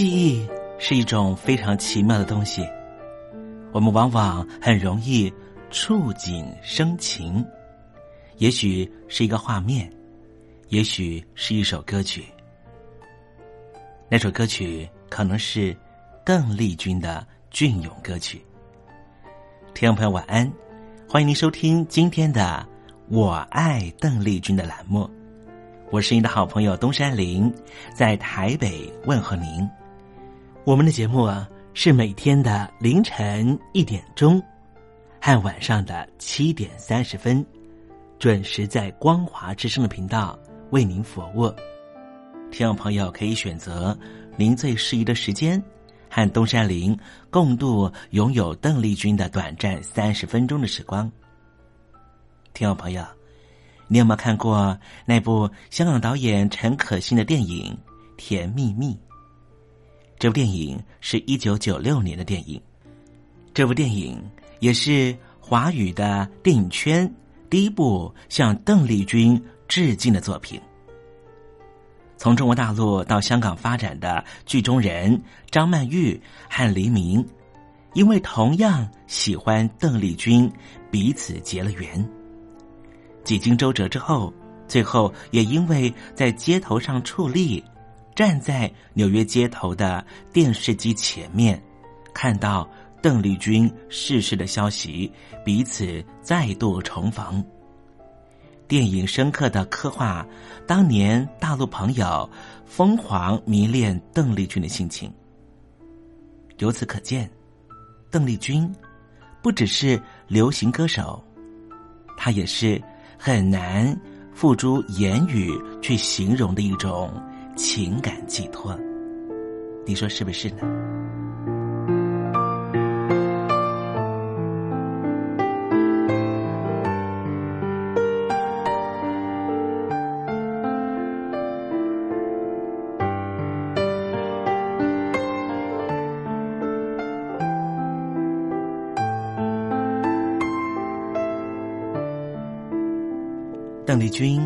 记忆是一种非常奇妙的东西，我们往往很容易触景生情，也许是一个画面，也许是一首歌曲。那首歌曲可能是邓丽君的隽永歌曲。听众朋友晚安，欢迎您收听今天的《我爱邓丽君》的栏目，我是您的好朋友东山林，在台北问候您。我们的节目啊，是每天的凌晨一点钟和晚上的七点三十分，准时在光华之声的频道为您服务。听众朋友可以选择您最适宜的时间，和东山林共度拥有邓丽君的短暂三十分钟的时光。听众朋友，你有没有看过那部香港导演陈可辛的电影《甜蜜蜜》？这部电影是一九九六年的电影，这部电影也是华语的电影圈第一部向邓丽君致敬的作品。从中国大陆到香港发展的剧中人张曼玉和黎明，因为同样喜欢邓丽君，彼此结了缘。几经周折之后，最后也因为在街头上矗立。站在纽约街头的电视机前面，看到邓丽君逝世的消息，彼此再度重逢。电影深刻的刻画当年大陆朋友疯狂迷恋邓丽君的心情。由此可见，邓丽君不只是流行歌手，她也是很难付诸言语去形容的一种。情感寄托，你说是不是呢？邓丽君。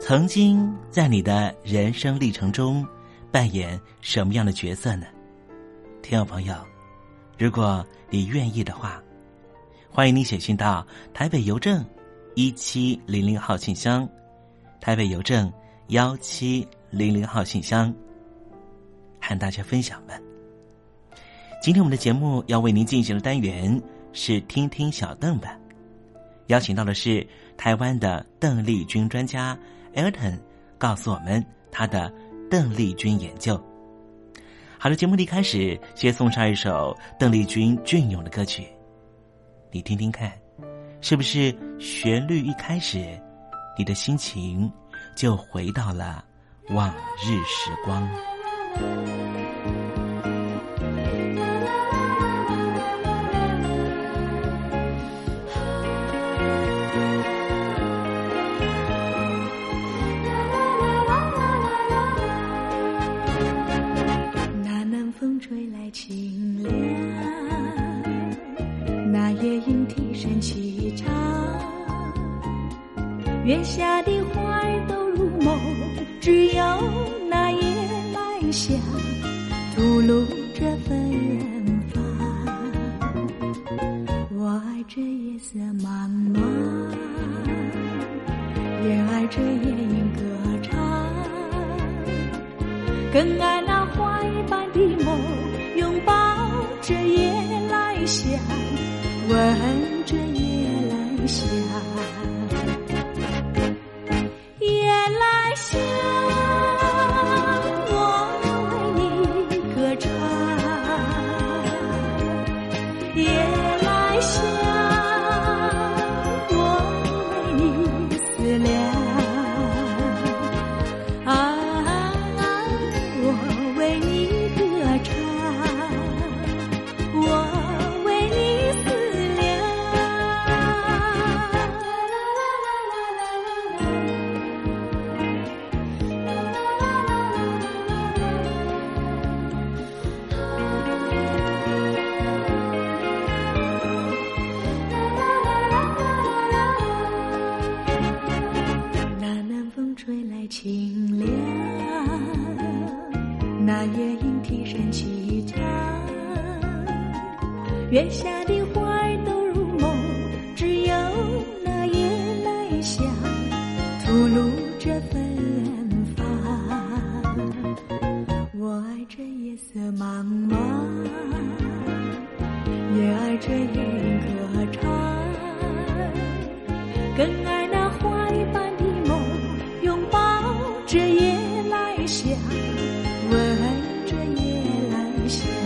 曾经在你的人生历程中扮演什么样的角色呢？听众朋友，如果你愿意的话，欢迎你写信到台北邮政一七零零号信箱，台北邮政幺七零零号信箱，和大家分享吧。今天我们的节目要为您进行的单元是听听小邓吧，邀请到的是台湾的邓丽君专家。Elton 告诉我们他的邓丽君研究。好了，节目的开始，先送上一首邓丽君隽永的歌曲，你听听看，是不是旋律一开始，你的心情就回到了往日时光。月下的花儿都入梦，只有那夜来香吐露着芬芳。我爱这夜色茫茫，也爱这夜莺歌唱。更爱那花一般的梦，拥抱着夜来香，闻着夜来香，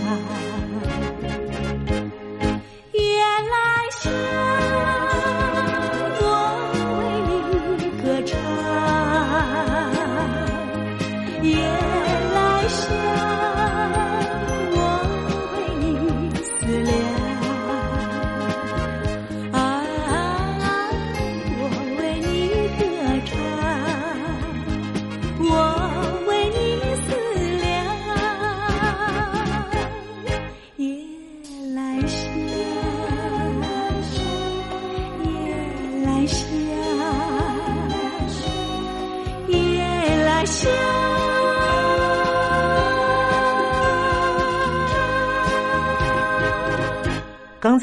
来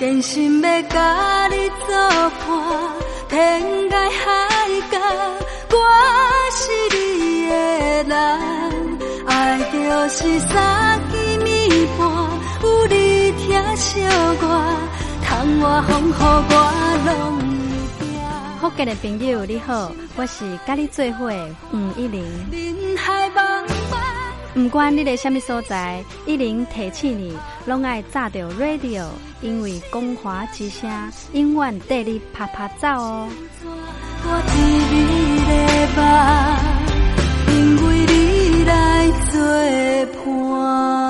真心要甲你作伴，天涯海角，我是你的人，爱就是三更暝半，有你疼惜我，窗外风雨我拢会惊。福建的朋友你好，我是甲你做伙的吴一玲。不管你在什么所在，一零提起你，拢爱炸着 radio，因为光华之声永远带你啪啪走哦。我伫你的梦，因为你来作伴。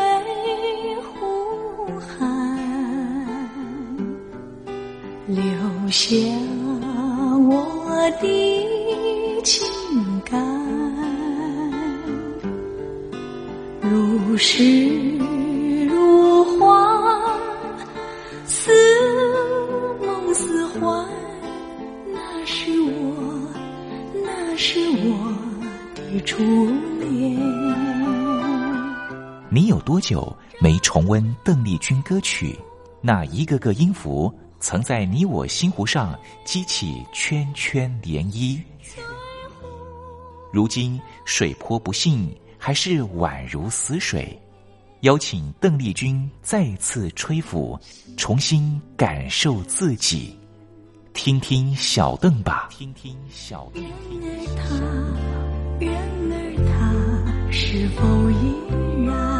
留下我的情感，如诗如画，似梦似幻。那是我，那是我的初恋。你有多久没重温邓丽君歌曲？那一个个音符，曾在你我心湖上激起圈圈涟漪。如今水波不兴，还是宛如死水。邀请邓丽君再次吹拂，重新感受自己。听听小邓吧，听听小邓。然而他是否依然？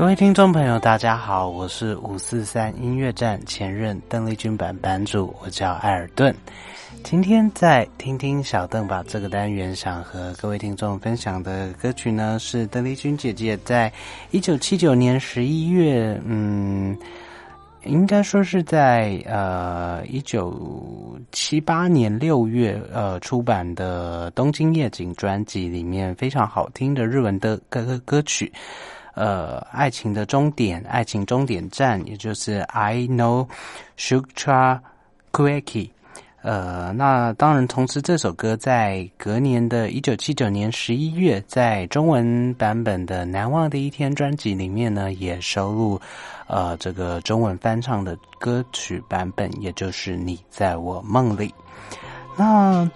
各位听众朋友，大家好，我是五四三音乐站前任邓丽君版版主，我叫艾尔顿。今天在听听小邓吧这个单元，想和各位听众分享的歌曲呢，是邓丽君姐姐在一九七九年十一月，嗯，应该说是在呃一九七八年六月呃出版的《东京夜景》专辑里面非常好听的日文的歌歌歌曲。呃，爱情的终点，爱情终点站，也就是 I know Shutra Kueki。呃，那当然，同时这首歌在隔年的一九七九年十一月，在中文版本的《难忘的一天》专辑里面呢，也收录呃这个中文翻唱的歌曲版本，也就是《你在我梦里》。那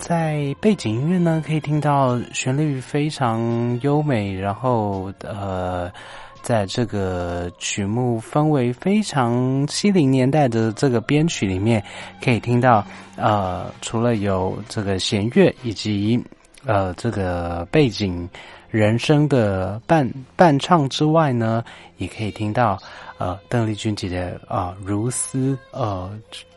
在背景音乐呢，可以听到旋律非常优美，然后呃。在这个曲目氛围非常七零年代的这个编曲里面，可以听到呃，除了有这个弦乐以及呃这个背景人声的伴伴唱之外呢，也可以听到呃邓丽君姐姐啊如丝呃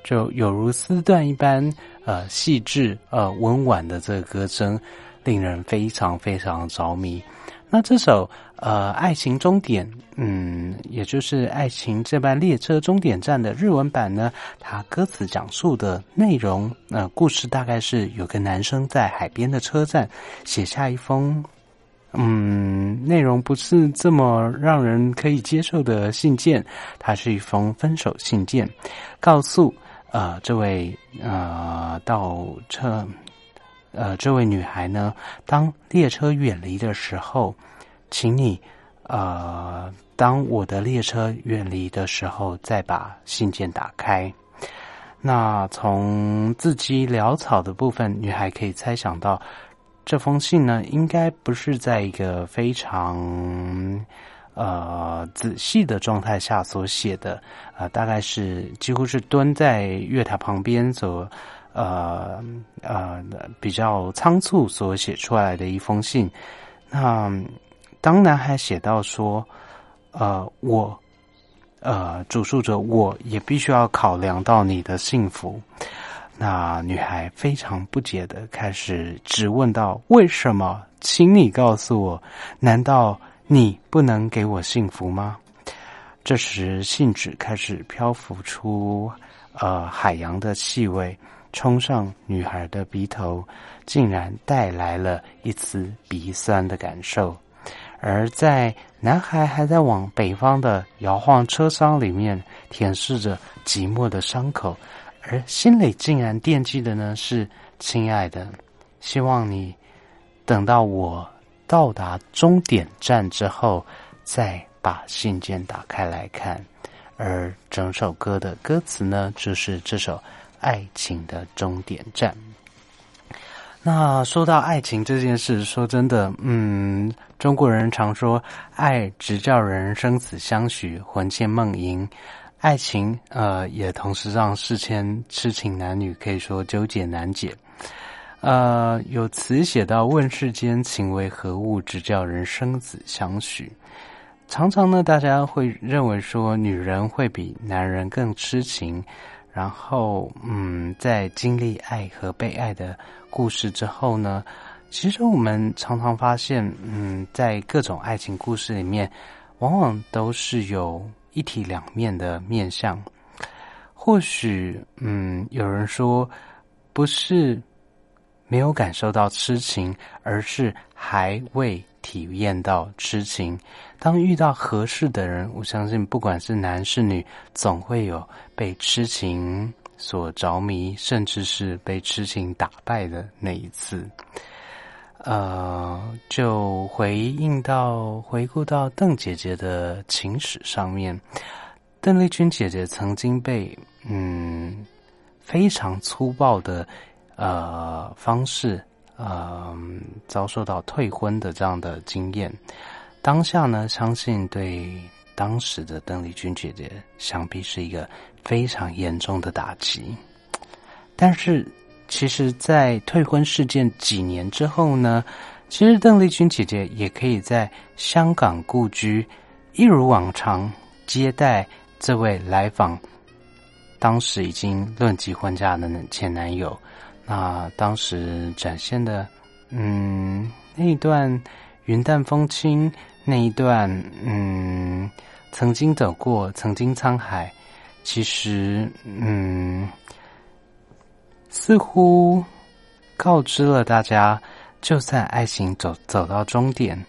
就有如丝缎一般呃细致呃温婉的这个歌声，令人非常非常着迷。那这首。呃，爱情终点，嗯，也就是爱情这班列车终点站的日文版呢，它歌词讲述的内容，呃，故事大概是有个男生在海边的车站写下一封，嗯，内容不是这么让人可以接受的信件，它是一封分手信件，告诉呃这位呃到车，呃这位女孩呢，当列车远离的时候。请你，呃，当我的列车远离的时候，再把信件打开。那从字迹潦草的部分，女孩可以猜想到，这封信呢，应该不是在一个非常呃仔细的状态下所写的，呃，大概是几乎是蹲在月台旁边所呃呃比较仓促所写出来的一封信。那。当男孩写到说：“呃，我，呃，主述者，我也必须要考量到你的幸福。”那女孩非常不解的开始质问道：“为什么？请你告诉我，难道你不能给我幸福吗？”这时，信纸开始漂浮出呃海洋的气味，冲上女孩的鼻头，竟然带来了一丝鼻酸的感受。而在男孩还在往北方的摇晃车厢里面舔舐着寂寞的伤口，而心里竟然惦记的呢是亲爱的，希望你等到我到达终点站之后，再把信件打开来看。而整首歌的歌词呢，就是这首爱情的终点站。那说到爱情这件事，说真的，嗯，中国人常说“爱直叫人生死相许，魂牵梦萦”，爱情呃，也同时让世间痴情男女可以说纠结难解。呃，有词写到“问世间情为何物，直叫人生死相许”。常常呢，大家会认为说，女人会比男人更痴情。然后，嗯，在经历爱和被爱的故事之后呢，其实我们常常发现，嗯，在各种爱情故事里面，往往都是有一体两面的面相。或许，嗯，有人说，不是没有感受到痴情，而是还未。体验到痴情，当遇到合适的人，我相信不管是男是女，总会有被痴情所着迷，甚至是被痴情打败的那一次。呃，就回应到回顾到邓姐姐的情史上面，邓丽君姐姐曾经被嗯非常粗暴的呃方式。呃，遭受到退婚的这样的经验，当下呢，相信对当时的邓丽君姐姐，想必是一个非常严重的打击。但是，其实，在退婚事件几年之后呢，其实邓丽君姐姐也可以在香港故居，一如往常接待这位来访，当时已经论及婚嫁的前男友。那当时展现的，嗯，那一段云淡风轻，那一段，嗯，曾经走过，曾经沧海，其实，嗯，似乎告知了大家，就算爱情走走到终点，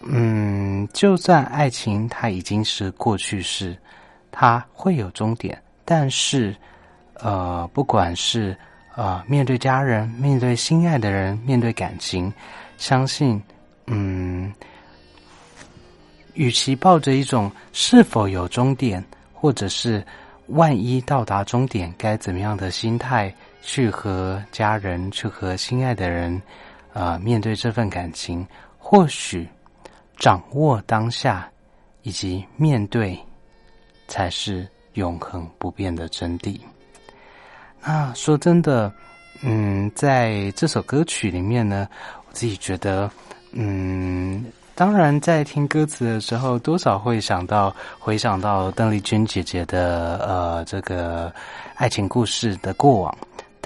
嗯，就算爱情它已经是过去式，它会有终点，但是。呃，不管是呃面对家人、面对心爱的人、面对感情，相信，嗯，与其抱着一种是否有终点，或者是万一到达终点该怎么样的心态去和家人、去和心爱的人，呃，面对这份感情，或许掌握当下以及面对，才是永恒不变的真谛。那说真的，嗯，在这首歌曲里面呢，我自己觉得，嗯，当然在听歌词的时候，多少会想到回想到邓丽君姐姐的呃这个爱情故事的过往。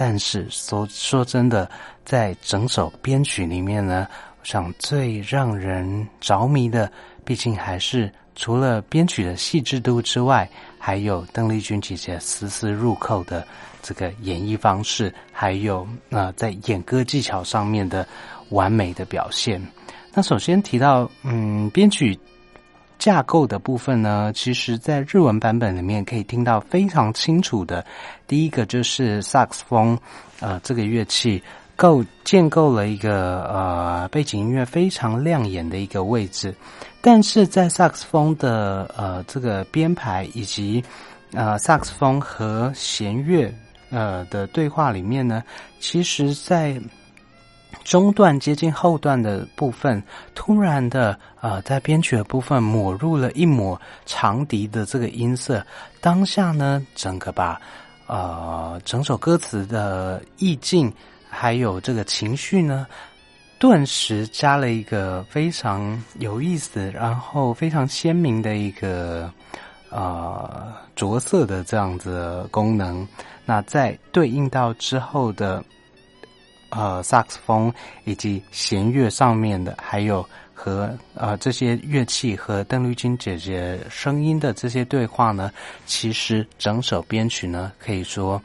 但是说说真的，在整首编曲里面呢，我想最让人着迷的，毕竟还是除了编曲的细致度之外，还有邓丽君姐姐丝丝入扣的。这个演绎方式，还有呃，在演歌技巧上面的完美的表现。那首先提到，嗯，编曲架构的部分呢，其实在日文版本里面可以听到非常清楚的。第一个就是萨克斯风，呃，这个乐器构建构了一个呃背景音乐非常亮眼的一个位置，但是在萨克斯风的呃这个编排以及呃萨克斯风和弦乐。呃的对话里面呢，其实，在中段接近后段的部分，突然的呃，在编曲的部分抹入了一抹长笛的这个音色，当下呢，整个把呃整首歌词的意境还有这个情绪呢，顿时加了一个非常有意思，然后非常鲜明的一个呃着色的这样子功能。那在对应到之后的，呃，萨克斯风以及弦乐上面的，还有和呃这些乐器和邓丽君姐姐声音的这些对话呢，其实整首编曲呢，可以说，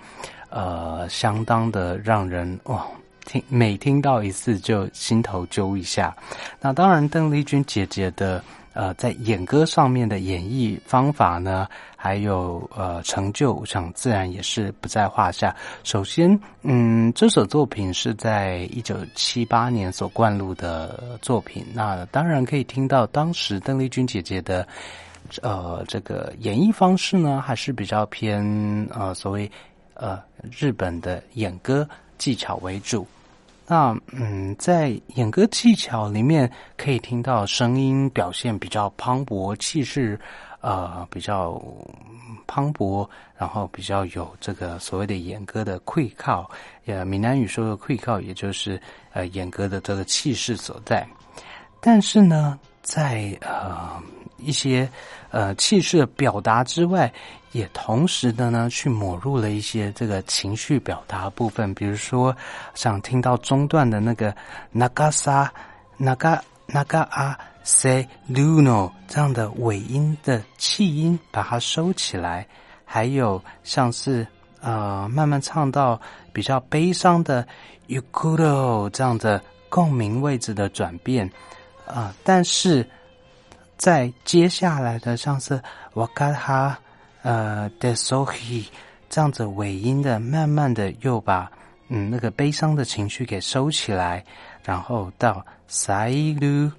呃，相当的让人哇听每听到一次就心头揪一下。那当然，邓丽君姐姐的。呃，在演歌上面的演绎方法呢，还有呃成就，我想自然也是不在话下。首先，嗯，这首作品是在一九七八年所灌录的作品，那当然可以听到当时邓丽君姐姐的呃这个演绎方式呢，还是比较偏呃所谓呃日本的演歌技巧为主。那嗯，在演歌技巧里面，可以听到声音表现比较磅礴，气势呃比较磅礴，然后比较有这个所谓的演歌的溃靠，呃，闽南语说的溃靠，也就是呃演歌的这个气势所在。但是呢，在呃一些呃气势的表达之外。也同时的呢，去抹入了一些这个情绪表达部分，比如说，想听到中段的那个 nagasa naga naga a se luno 这样的尾音的气音，把它收起来；还有像是呃慢慢唱到比较悲伤的 yukuro 这样的共鸣位置的转变啊，但是在接下来的像是 wakaha。呃 d e s o h i 这样子尾音的，慢慢的又把嗯那个悲伤的情绪给收起来，然后到 sailu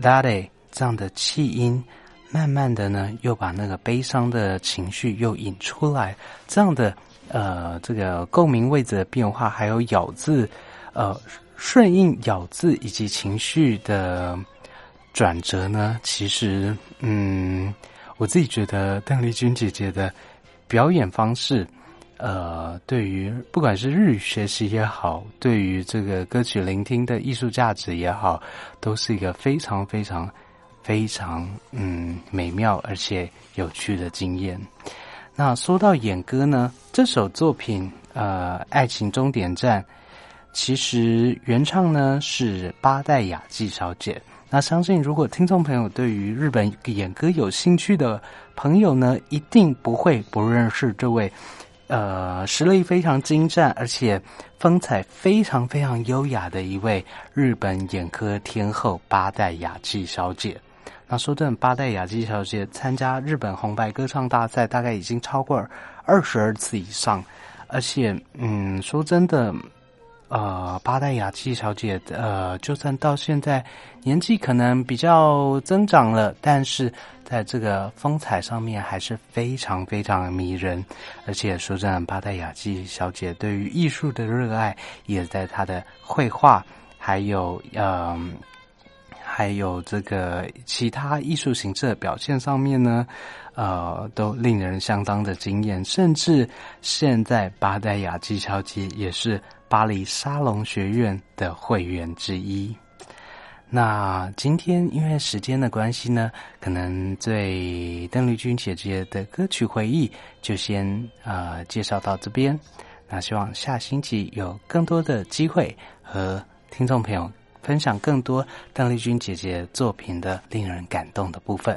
dare 这样的气音，慢慢的呢又把那个悲伤的情绪又引出来，这样的呃这个共鸣位置的变化，还有咬字呃顺应咬字以及情绪的转折呢，其实嗯。我自己觉得邓丽君姐姐的表演方式，呃，对于不管是日语学习也好，对于这个歌曲聆听的艺术价值也好，都是一个非常非常非常嗯美妙而且有趣的经验。那说到演歌呢，这首作品呃《爱情终点站》，其实原唱呢是八代雅纪小姐。那相信，如果听众朋友对于日本演歌有兴趣的朋友呢，一定不会不认识这位，呃，实力非常精湛，而且风采非常非常优雅的一位日本演歌天后八代雅纪小姐。那说真的，八代雅纪小姐参加日本红白歌唱大赛，大概已经超过二十二次以上。而且，嗯，说真的，呃，八代雅纪小姐，呃，就算到现在年纪可能比较增长了，但是在这个风采上面还是非常非常迷人。而且，说真的，八代雅纪小姐对于艺术的热爱，也在她的绘画，还有，嗯。还有这个其他艺术形式的表现上面呢，呃，都令人相当的惊艳。甚至现在巴代雅纪小姐也是巴黎沙龙学院的会员之一。那今天因为时间的关系呢，可能对邓丽君姐姐的歌曲回忆就先呃介绍到这边。那希望下星期有更多的机会和听众朋友。分享更多邓丽君姐姐作品的令人感动的部分。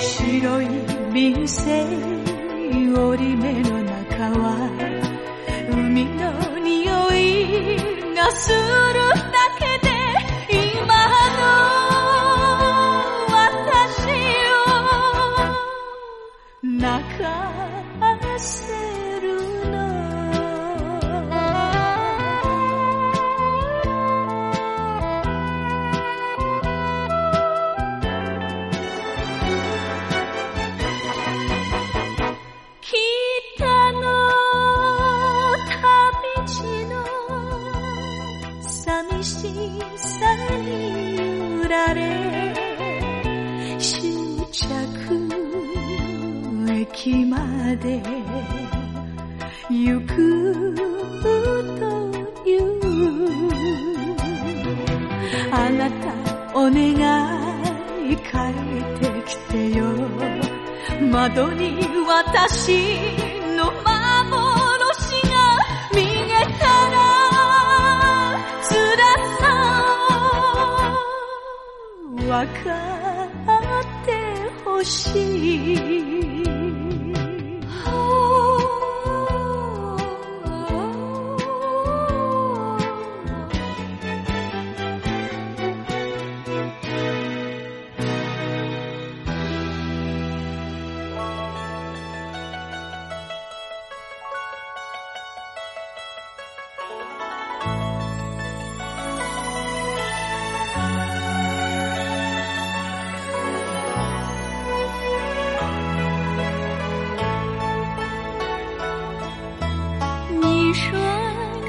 白い瓶製折り目の中は海の匂いがする先まで行くという。あなたお願い帰ってきてよ。窓に私の幻が見えたら辛さをかってほしい。